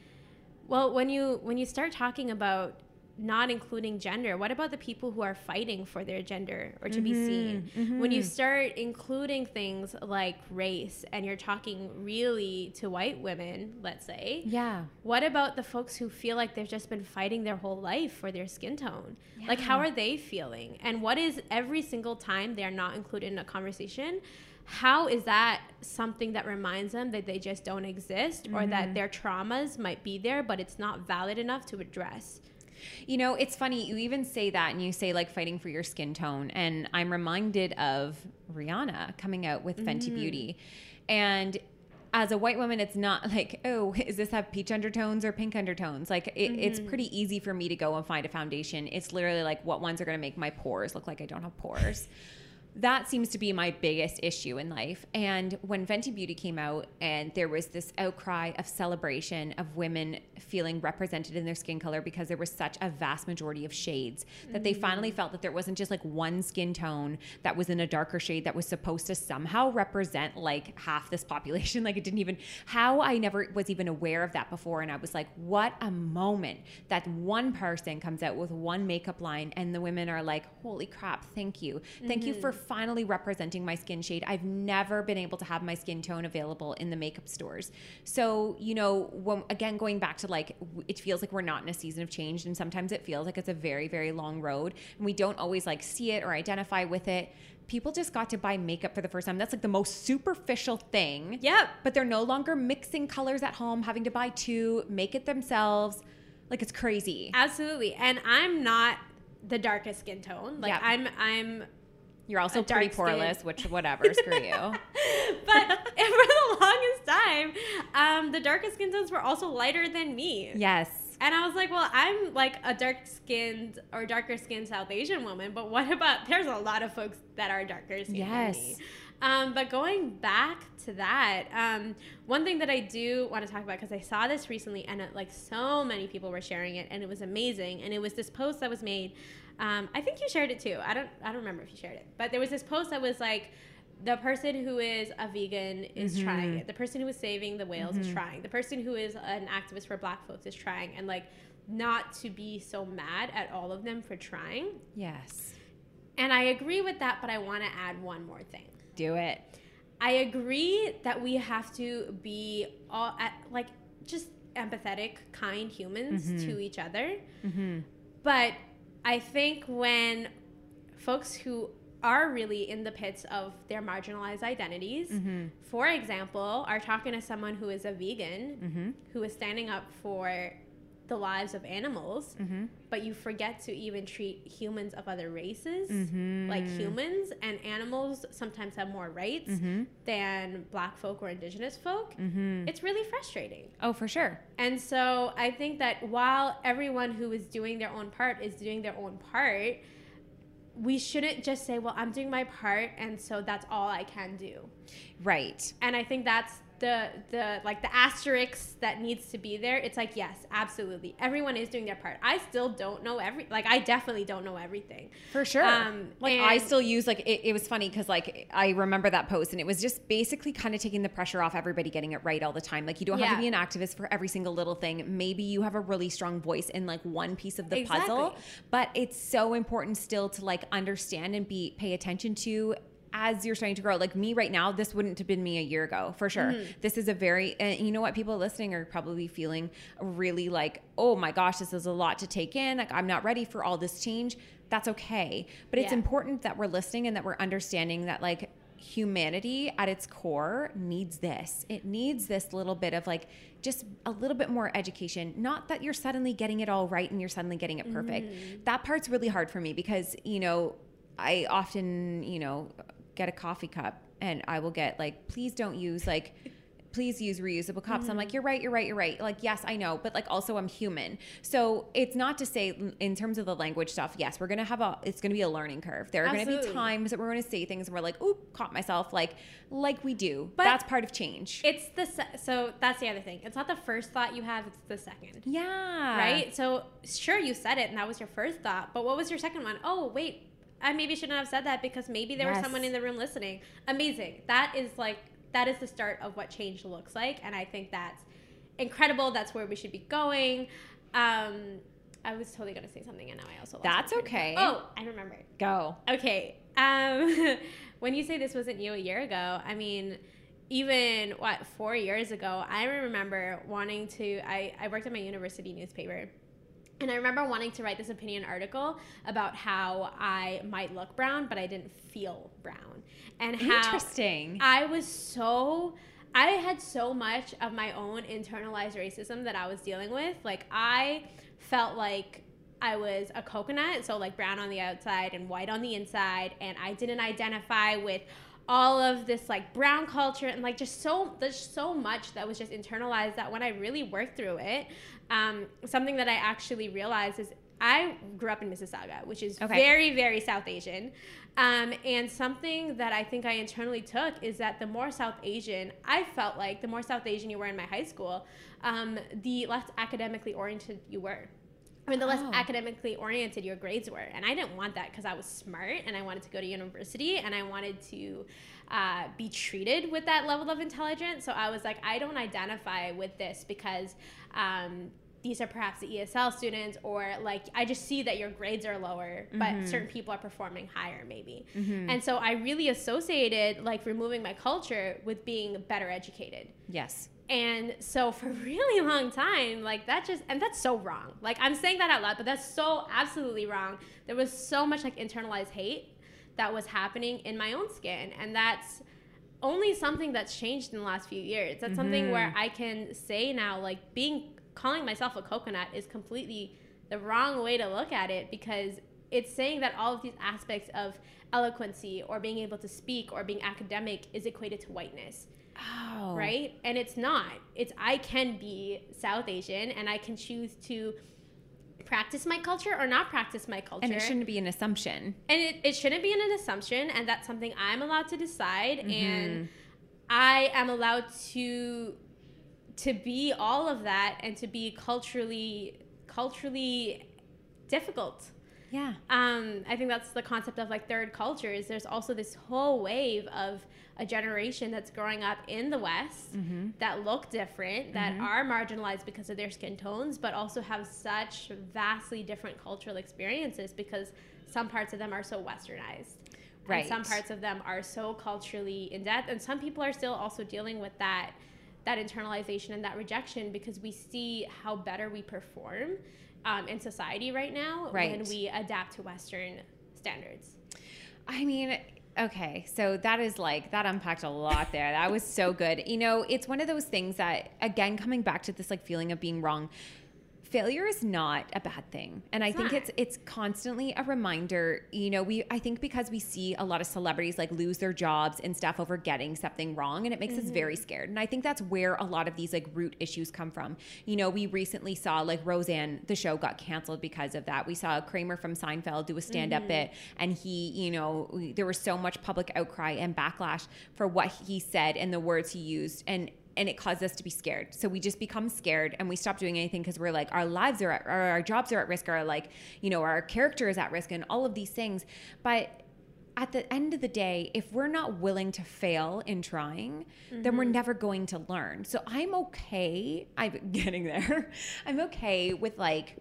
well, when you when you start talking about not including gender, what about the people who are fighting for their gender or to be mm-hmm, seen? When you mm-hmm. start including things like race and you're talking really to white women, let's say, Yeah. what about the folks who feel like they've just been fighting their whole life for their skin tone? Like, how are they feeling? And what is every single time they're not included in a conversation? How is that something that reminds them that they just don't exist or that mm-hmm. their traumas might be there, but it's not valid enough to address? You know, it's funny. You even say that, and you say like fighting for your skin tone, and I'm reminded of Rihanna coming out with Fenty mm. Beauty, and as a white woman, it's not like, oh, is this have peach undertones or pink undertones? Like, it, it's mm-hmm. pretty easy for me to go and find a foundation. It's literally like, what ones are going to make my pores look like I don't have pores? That seems to be my biggest issue in life. And when Fenty Beauty came out, and there was this outcry of celebration of women feeling represented in their skin color because there was such a vast majority of shades that they finally mm. felt that there wasn't just like one skin tone that was in a darker shade that was supposed to somehow represent like half this population. Like it didn't even, how I never was even aware of that before. And I was like, what a moment that one person comes out with one makeup line and the women are like, holy crap, thank you. Thank you for mm-hmm. Finally representing my skin shade. I've never been able to have my skin tone available in the makeup stores. So, you know, when, again, going back to like, it feels like we're not in a season of change. And sometimes it feels like it's a very, very long road. And we don't always like see it or identify with it. People just got to buy makeup for the first time. That's like the most superficial thing. Yep. But they're no longer mixing colors at home, having to buy two, make it themselves. Like it's crazy. Absolutely. And I'm not the darkest skin tone. Like Yeah. I'm I'm You're also pretty skin. poreless, which whatever, screw you. but for the longest time, um, the darkest skin tones were also lighter than me. Yes. And I was like, well, I'm like a dark skinned or darker skinned South Asian woman, but what about there's a lot of folks that are darker skinned Yes. than me. Um, but going back to that, um, one thing that I do want to talk about because I saw this recently and it, like so many people were sharing it and it was amazing. And it was this post that was made. Um, I think you shared it too. I don't I don't remember if you shared it, but there was this post that was like the person who is a vegan is mm-hmm. trying it. The person who is saving the whales is mm-hmm. trying. The person who is an activist for black folks is trying. And like not to be so mad at all of them for trying. Yes. And I agree with that, but I want to add one more thing. Do it. I agree that we have to be all at, like just empathetic, kind humans mm-hmm. to each other. But I think when folks who are really in the pits of their marginalized identities, mm-hmm. for example, are talking to someone who is a vegan, mm-hmm. who is standing up for the lives of animals, mm-hmm. but you forget to even treat humans of other races like mm-hmm. humans, and animals sometimes have more rights mm-hmm. than black folk or indigenous folk. It's really frustrating. Oh, for sure. And so I think that while everyone who is doing their own part is doing their own part, we shouldn't just say, well, I'm doing my part, and so that's all I can do. Right. And I think that's the the like the asterisk that needs to be there. It's like yes, absolutely, everyone is doing their part. I still don't know every like I definitely don't know everything. For sure. Um, like I still use like it, it was funny because like I remember that post and it was just basically kind of taking the pressure off everybody getting it right all the time. Like you don't have to be an activist for every single little thing. Maybe you have a really strong voice in like one piece of the puzzle, but it's so important still to like understand and be pay attention to as you're starting to grow like me right now this wouldn't have been me a year ago for sure. Mm-hmm. this is a very and you know what people listening are probably feeling really like oh my gosh this is a lot to take in. Like i'm not ready for all this change. That's okay. But it's Yeah. important that we're listening and that we're understanding that like humanity at its core needs this. It needs this little bit of like just a little bit more education. Not that you're suddenly getting it all right and you're suddenly getting it perfect. That part's really hard for me because you know i often you know get a coffee cup and i will get like please don't use like please use reusable cups. I'm like, mm. you're right, you're right, you're right. Like, yes, I know, but like also I'm human. So it's not to say in terms of the language stuff, yes, we're gonna have a it's gonna be a learning curve. There are gonna be times that we're gonna say things and we're like, oop, caught myself, like like we do. But- That's part of change. It's the se- so that's the other thing. It's not the first thought you have; it's the second. yeah. right? So sure, you said it, and that was your first thought. But what was your second one? Oh, wait, I maybe shouldn't have said that because maybe there was someone in the room listening. Amazing. That is like that is the start of what change looks like, and I think that's incredible. That's where we should be going. Um, I was totally gonna say something, and now I also That's okay. Oh, I remember. Go. Okay. Um, when you say this wasn't you a year ago, I mean, even what four years ago, I remember wanting to. I I worked at my university newspaper. And I remember wanting to write this opinion article about how I might look brown, but I didn't feel brown. And how Interesting. I was so I had so much of my own internalized racism that I was dealing with. Like I felt like I was a coconut, so like brown on the outside and white on the inside, and I didn't identify with all of this like brown culture and like just so there's so much that was just internalized that when I really worked through it, um, something that I actually realized is I grew up in Mississauga, which is Okay. very, very South Asian. Um, and something that I think I internally took is that the more South Asian, I felt like the more South Asian you were in my high school, um, the less academically oriented you were. I mean, the less Oh. academically oriented your grades were. And I didn't want that because I was smart and I wanted to go to university and I wanted to uh, be treated with that level of intelligence. So I was like, I don't identify with this because um, these are perhaps the ESL students, or like I just see that your grades are lower, but Mm-hmm. certain people are performing higher, maybe. And so I really associated like removing my culture with being better educated. Yes. And so for a really long time, like that just, and that's so wrong. Like I'm saying that out loud, but that's so absolutely wrong. There was so much like internalized hate that was happening in my own skin. And that's only something that's changed in the last few years. That's something mm-hmm. where I can say now, like being, calling myself a coconut is completely the wrong way to look at it because it's saying that all of these aspects of eloquency or being able to speak or being academic is equated to whiteness Oh. right? And it's not. It's I can be South Asian and I can choose to practice my culture or not practice my culture. And it shouldn't be an assumption. And it, it shouldn't be an assumption, and that's something I'm allowed to decide, Mm-hmm. and I am allowed to to be all of that and to be culturally culturally difficult. Yeah. Um, I think that's the concept of like third cultures. There's also this whole wave of a generation that's growing up in the West that look different, that are marginalized because of their skin tones, but also have such vastly different cultural experiences because some parts of them are so westernized. Right. And some parts of them are so culturally in depth. And some people are still also dealing with that that internalization and that rejection because we see how better we perform um, in society right now Right. when we adapt to Western standards. I mean, okay, so that is like that unpacked a lot there. That was so good. You know, it's one of those things that again coming back to this like feeling of being wrong. Failure is not a bad thing. And I think not. it's it's constantly a reminder, you know, we I think because we see a lot of celebrities like lose their jobs and stuff over getting something wrong and it makes us very mm-hmm. scared. And I think that's where a lot of these like root issues come from. You know, we recently saw like Roseanne, the show got canceled because of that. We saw Kramer from Seinfeld do a stand-up mm-hmm. bit and he, you know, there was so much public outcry and backlash for what he said and the words he used and and it caused us to be scared. So we just become scared and we stop doing anything because we're like our lives are at, or our jobs are at risk or like, you know, our character is at risk and all of these things. But at the end of the day, if we're not willing to fail in trying, then we're mm-hmm. never going to learn. So I'm okay. I'm getting there. I'm okay with like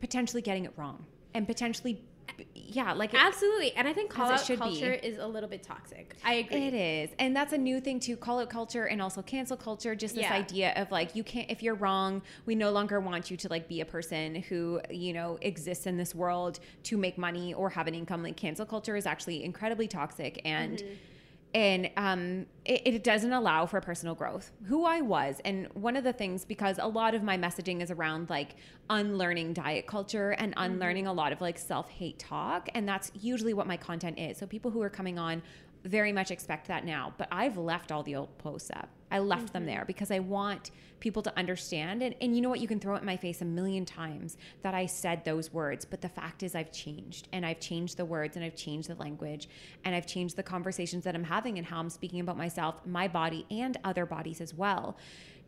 potentially getting it wrong and potentially, yeah, like it- Absolutely. And I think call out should be. culture is a little bit toxic. I agree. It is. And that's a new thing too. Call out culture and also cancel culture. Just this Yeah. idea of like, you can't, if you're wrong, we no longer want you to like be a person who, you know, exists in this world to make money or have an income. Like cancel culture is actually incredibly toxic and, mm-hmm. And um, it, it doesn't allow for personal growth. Who I was, and one of the things because a lot of my messaging is around like unlearning diet culture and unlearning a lot of like self hate talk, and that's usually what my content is. So people who are coming on very much expect that now, but I've left all the old posts up. I left them mm-hmm. there because I want people to understand. And, and you know what? You can throw it in my face a million times that I said those words, but the fact is, I've changed and I've changed the words and I've changed the language and I've changed the conversations that I'm having and how I'm speaking about myself, my body, and other bodies as well.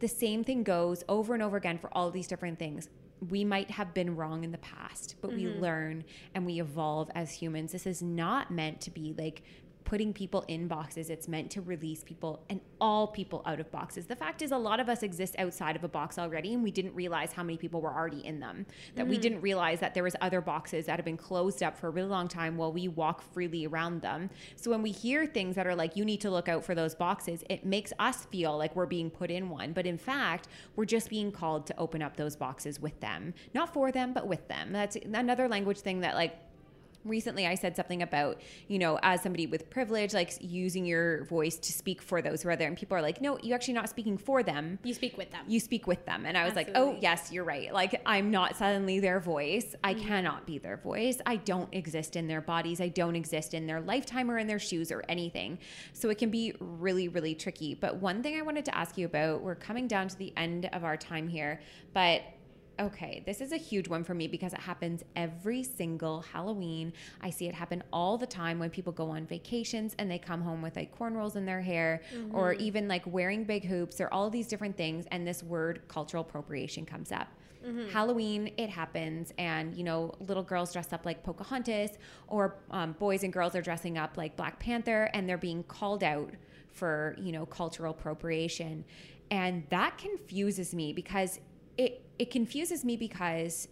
The same thing goes over and over again for all of these different things. We might have been wrong in the past, but we mm-hmm. learn and we evolve as humans. This is not meant to be like putting people in boxes. It's meant to release people and all people out of boxes. The fact is, a lot of us exist outside of a box already, and we didn't realize how many people were already in them. That we mm. didn't realize that there was other boxes that have been closed up for a really long time while we walk freely around them. So when we hear things that are like, "You need to look out for those boxes," it makes us feel like we're being put in one. But in fact, we're just being called to open up those boxes with them, not for them, but with them. That's another language thing that like recently i said something about you know as somebody with privilege like using your voice to speak for those who are there and people are like no you're actually not speaking for them. You speak with them. you speak with them and i was like oh yes you're right. Like i'm not suddenly their voice. I mm-hmm. cannot be their voice. I don't exist in their bodies. I don't exist in their lifetime or in their shoes or anything. So it can be really really tricky. But one thing i wanted to ask you about we're coming down to the end of our time here but Okay, this is a huge one for me because it happens every single Halloween. I see it happen all the time when people go on vacations and they come home with like cornrows in their hair or even like wearing big hoops or all these different things. And this word cultural appropriation comes up. Halloween, it happens, and you know, little girls dress up like Pocahontas, or um, boys and girls are dressing up like Black Panther, and they're being called out for you know cultural appropriation, and that confuses me because it it confuses me because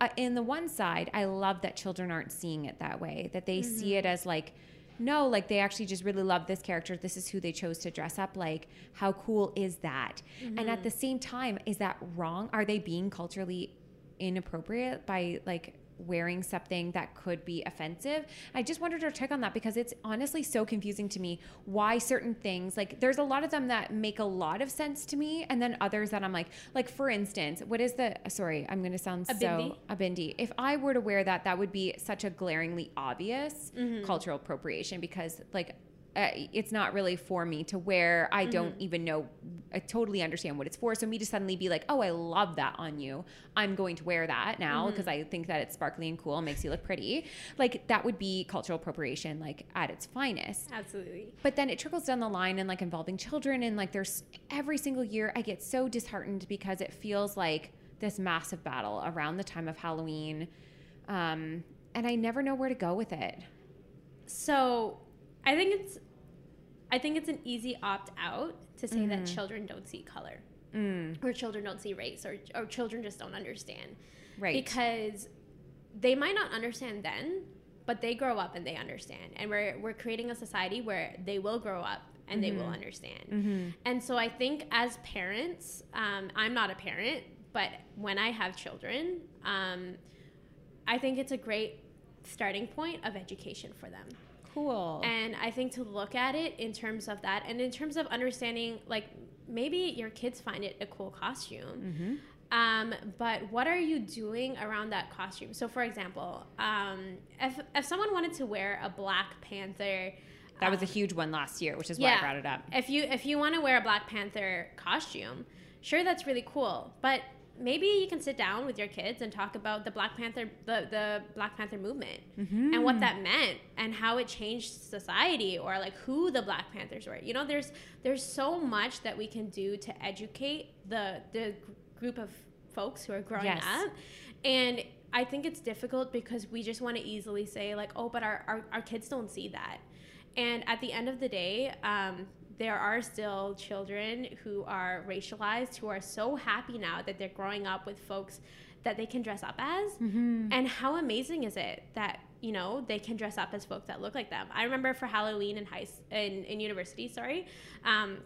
uh, in the one side, I love that children aren't seeing it that way, that they see it as like, no, like they actually just really love this character. This is who they chose to dress up like. How cool is that? And at the same time, is that wrong? Are they being culturally inappropriate by like wearing something that could be offensive? I just wanted to check on that because it's honestly so confusing to me why certain things, like there's a lot of them that make a lot of sense to me, and then others that I'm like, like for instance, what is the, sorry, I'm going to sound A so, bindi? a bindi. If I were to wear that, that would be such a glaringly obvious Mm-hmm. cultural appropriation because like uh, it's not really for me to wear. I don't Mm-hmm. even know. I totally understand what it's for. So me to suddenly be like, oh, I love that on you. I'm going to wear that now Mm-hmm. because I think that it's sparkly and cool and makes you look pretty. Like that would be cultural appropriation, like at its finest. Absolutely. But then it trickles down the line and like involving children and like there's every single year I get so disheartened because it feels like this massive battle around the time of Halloween. Um, and I never know where to go with it. So, I think it's, I think it's an easy opt out to say that children don't see color, or children don't see race, or or children just don't understand, Right. Because they might not understand then, but they grow up and they understand, and we're we're creating a society where they will grow up and they will understand. And so I think as parents, um, I'm not a parent, but when I have children, um, I think it's a great starting point of education for them. Cool. And I think to look at it in terms of that, and in terms of understanding, like maybe your kids find it a cool costume. Um, but what are you doing around that costume? So, for example, um, if, if someone wanted to wear a Black Panther, that was a huge one last year, which is why I brought it up. if you if you want to wear a Black Panther costume, sure that's really cool. But maybe you can sit down with your kids and talk about the Black Panther the, the Black Panther movement and what that meant and how it changed society or like who the Black Panthers were. You know, there's there's so much that we can do to educate the the group of folks who are growing Yes. up. And I think it's difficult because we just want to easily say like, oh, but our, our, our kids don't see that. And at the end of the day, um, there are still children who are racialized who are so happy now that they're growing up with folks that they can dress up as. And how amazing is it that you know they can dress up as folks that look like them? I remember for Halloween in high in, in university, sorry. Um,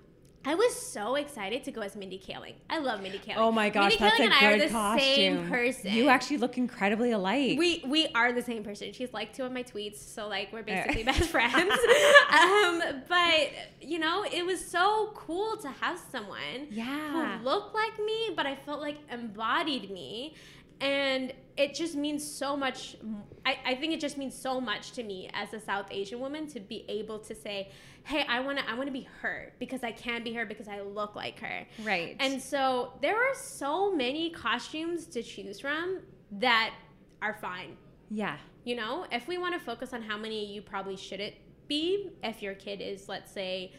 I was so excited to go as Mindy Kaling. I love Mindy Kaling. Oh my gosh, Mindy that's Kaling a and I are the costume. same person. You actually look incredibly alike. We we are the same person. She's like two of my tweets, so like we're basically best friends. um, but you know, it was so cool to have someone Yeah. who looked like me, but I felt like embodied me, and it just means so much. I, I think it just means so much to me as a South Asian woman to be able to say, "Hey, I want to I want to be her because I can be her because I look like her." Right. And so there are so many costumes to choose from that are fine. yeah. You know, if we want to focus on how many you probably shouldn't be, if your kid is, let's say,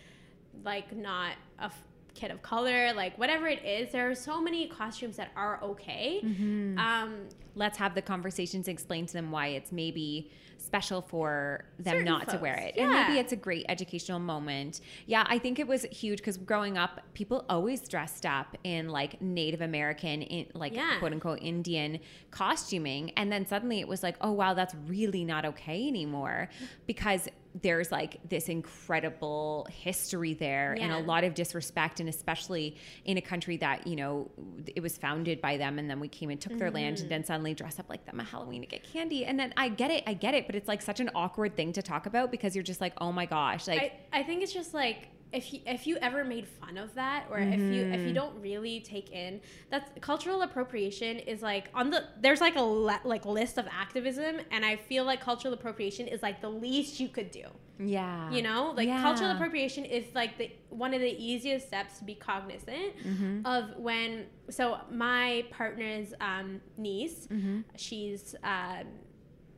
like not a kid of color, like whatever it is, there are so many costumes that are okay. Mm-hmm. Um, Let's have the conversations, explain to them why it's maybe special for them not to wear folks, it. And maybe it's a great educational moment. Yeah, I think it was huge because growing up, people always dressed up in like Native American, in, like Yeah. quote unquote Indian costuming. And then suddenly it was like, oh, wow, that's really not okay anymore because there's like this incredible history there and a lot of disrespect and especially in a country that you know it was founded by them and then we came and took their land and mm-hmm. then suddenly dress up like them at halloween to get candy. And then i get it i get it but it's like such an awkward thing to talk about because you're just like oh my gosh like I, I think it's just like if you, if you ever made fun of that or if you if Mm-hmm. you don't really take in that's cultural appropriation is like on the there's like a le, like list of activism and I feel like cultural appropriation is like the least you could do. yeah You know, like cultural appropriation is like the one of the easiest steps to be cognizant Mm-hmm. of when. So my partner's um, niece, Mm-hmm. she's um,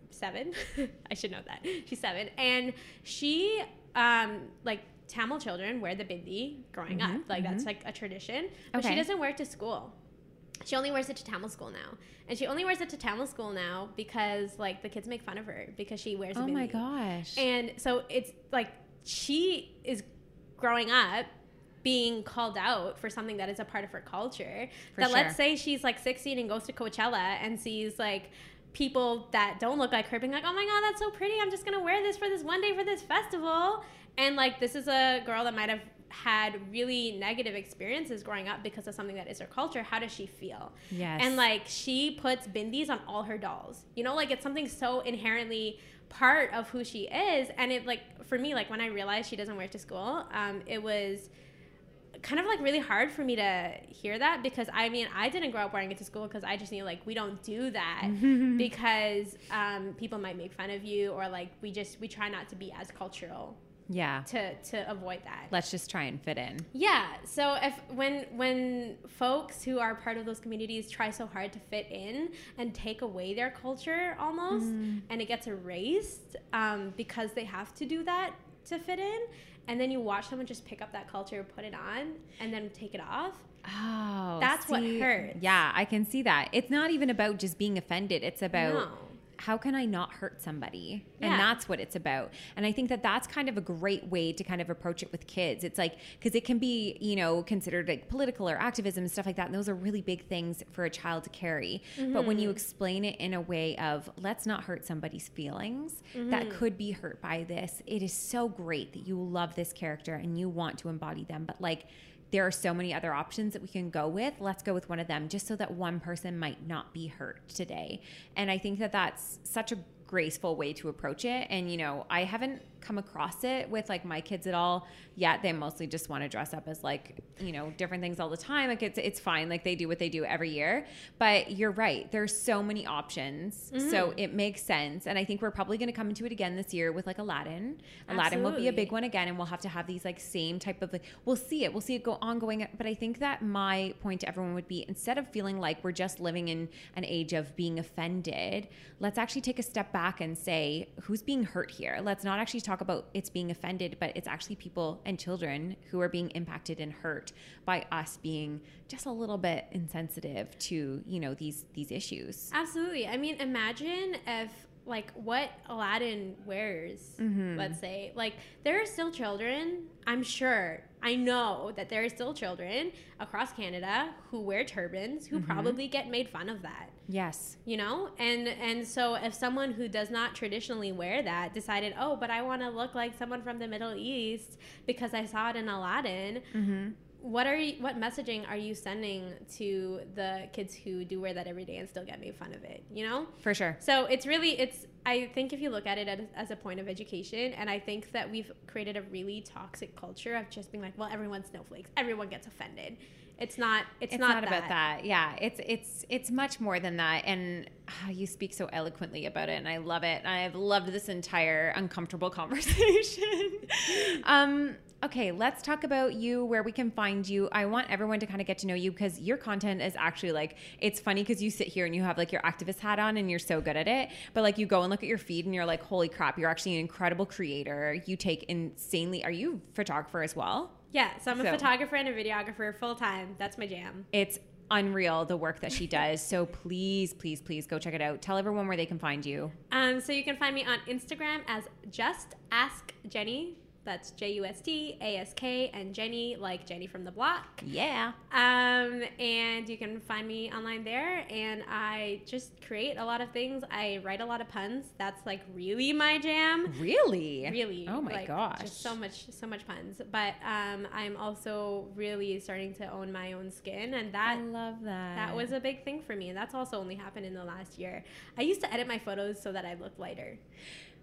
seven. I should know that she's seven, and she um, like Tamil children wear the bindi growing up. Like that's like a tradition, but she Mm-hmm. Doesn't wear it to school. She only wears it to Tamil school now, and she only wears it to Tamil school now because like the kids make fun of her because she wears. a oh my gosh And so it's like she is growing up being called out for something that is a part of her culture. For that sure. let's say she's like 16 and goes to Coachella and sees like people that don't look like her being like, oh my god, that's so pretty. I'm just gonna wear this for this one day for this festival. And like this is a girl that might have had really negative experiences growing up because of something that is her culture. How does she feel? Yes. And like she puts bindis on all her dolls. You know, like it's something so inherently part of who she is. And it like for me, like when I realized she doesn't wear it to school, um, it was kind of like really hard for me to hear that because I mean I didn't grow up wearing it to school because I just knew like we don't do that because um, people might make fun of you or like we just we try not to be as cultural Yeah. to to avoid that. Let's just try and fit in. Yeah. So if when when folks who are part of those communities try so hard to fit in and take away their culture almost, and it gets erased um, because they have to do that to fit in, and then you watch someone just pick up that culture, put it on, and then take it off. Oh, That's what hurts. Yeah, I can see that. It's not even about just being offended. It's about No. How can I not hurt somebody? Yeah. And that's what it's about. And I think that that's kind of a great way to kind of approach it with kids. It's like, because it can be, you know, considered like political or activism and stuff like that. And those are really big things for a child to carry. But when you mm-hmm. explain it in a way of, let's not hurt somebody's feelings that mm-hmm. could be hurt by this, it is so great that you love this character and you want to embody them. But like, there are so many other options that we can go with. Let's go with one of them just so that one person might not be hurt today. And I think that that's such a graceful way to approach it. And, you know, I haven't come across it with like my kids at all yet. They mostly just want to dress up as like, you know, different things all the time. Like it's, it's fine. Like they do what they do every year. But you're right. There's so many options. So mm-hmm. it makes sense. And I think we're probably going to come into it again this year with like Aladdin. Aladdin will be a big one again and we'll have to have these like same type of like we'll see it we'll see it go ongoing but i think that my point to everyone would be instead of feeling like we're just living in an age of being offended let's actually take a step back and say who's being hurt here let's not actually talk about it's being offended but it's actually people and children who are being impacted and hurt by us being just a little bit insensitive to you know these these issues Absolutely. I mean, imagine if like what Aladdin wears, mm-hmm. let's say, like there are still children, I'm sure, I know that there are still children across Canada who wear turbans who mm-hmm. probably get made fun of that. Yes You know? And and so if someone who does not traditionally wear that decided, "Oh, but I want to look like someone from the Middle East because I saw it in Aladdin." Mm-hmm. What are you, what messaging are you sending to the kids who do wear that every day and still get made fun of it? You know, for sure so it's really it's. I think if you look at it as, as a point of education, and I think that we've created a really toxic culture of just being like, well, everyone's snowflakes, everyone gets offended. It's not. It's, it's not, not, about that. yeah it's it's it's much more than that. And ah, you speak so eloquently about it and i love it. I've loved this entire uncomfortable conversation. Um okay let's talk about you where we can find you. I want everyone to kind of get to know you because your content is actually like it's funny because you sit here and you have like your activist hat on and you're so good at it but like you go and look at your feed and you're like holy crap you're actually an incredible creator. You take insanely are you a photographer as well Yeah, so I'm a So- photographer and a videographer full time. That's my jam. It's unreal the work that she does. So please, please, please go check it out. Tell everyone where they can find you. Um, so you can find me on Instagram as just ask Jenny. That's J U S T A S K and Jenny like Jenny from the block. Yeah. Um, and you can find me online there. And I just create a lot of things. I write a lot of puns. That's like really my jam. Really? Really. Oh my like, gosh. Just so much, so much puns. But um, I'm also really starting to own my own skin, and that I love that. that was a big thing for me. And that's also only happened in the last year. I used to edit my photos so that I looked lighter.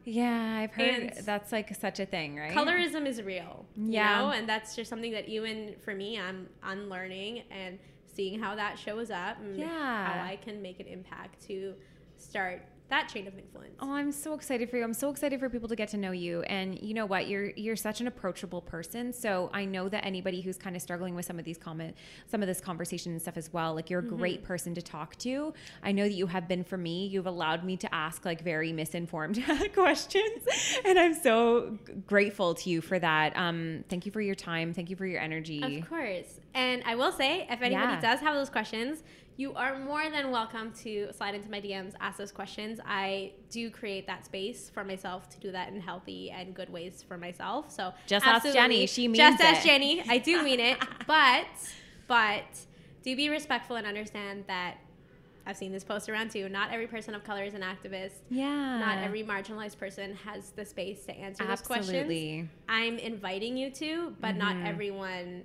Yeah, I've heard And- that's like such a thing, right? Colorism is real. you Yeah. know? And that's just something that even for me, I'm unlearning and seeing how that shows up and Yeah. how I can make an impact to start that chain of influence. Oh, I'm so excited for you. I'm so excited for people to get to know you. And you know what? You're you're such an approachable person. So I know that anybody who's kind of struggling with some of these comment some of this conversation and stuff as well, like you're a great person to talk to. I know that you have been for me. You've allowed me to ask like very misinformed questions. And I'm so grateful to you for that. Um, thank you for your time. Thank you for your energy. Of course. And I will say, if anybody Yeah. does have those questions, you are more than welcome to slide into my DMs, ask those questions. I do create that space for myself to do that in healthy and good ways for myself. So Just ask Jenny. She means just ask. Jenny. I do mean it, but but do be respectful and understand that I've seen this post around too. Not every person of color is an activist. Yeah. Not every marginalized person has the space to answer those Absolutely. questions. I'm inviting you to, but not mm-hmm. everyone.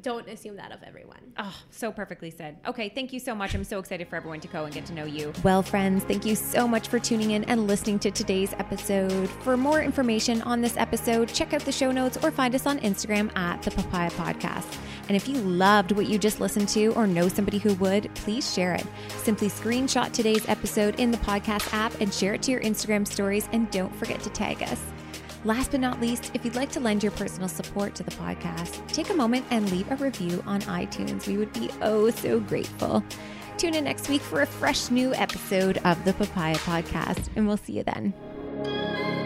Don't assume that of everyone. Oh, so perfectly said. Okay, thank you so much. I'm so excited for everyone to go and get to know you. Well, friends, thank you so much for tuning in and listening to today's episode. For more information on this episode, check out the show notes or find us on Instagram at the Papaya Podcast. And if you loved what you just listened to or know somebody who would, please share it. Simply screenshot today's episode in the podcast app and share it to your Instagram stories. And don't forget to tag us. Last but not least, if you'd like to lend your personal support to the podcast, take a moment and leave a review on iTunes. We would be oh so grateful. Tune in next week for a fresh new episode of the Papaya Podcast, and we'll see you then.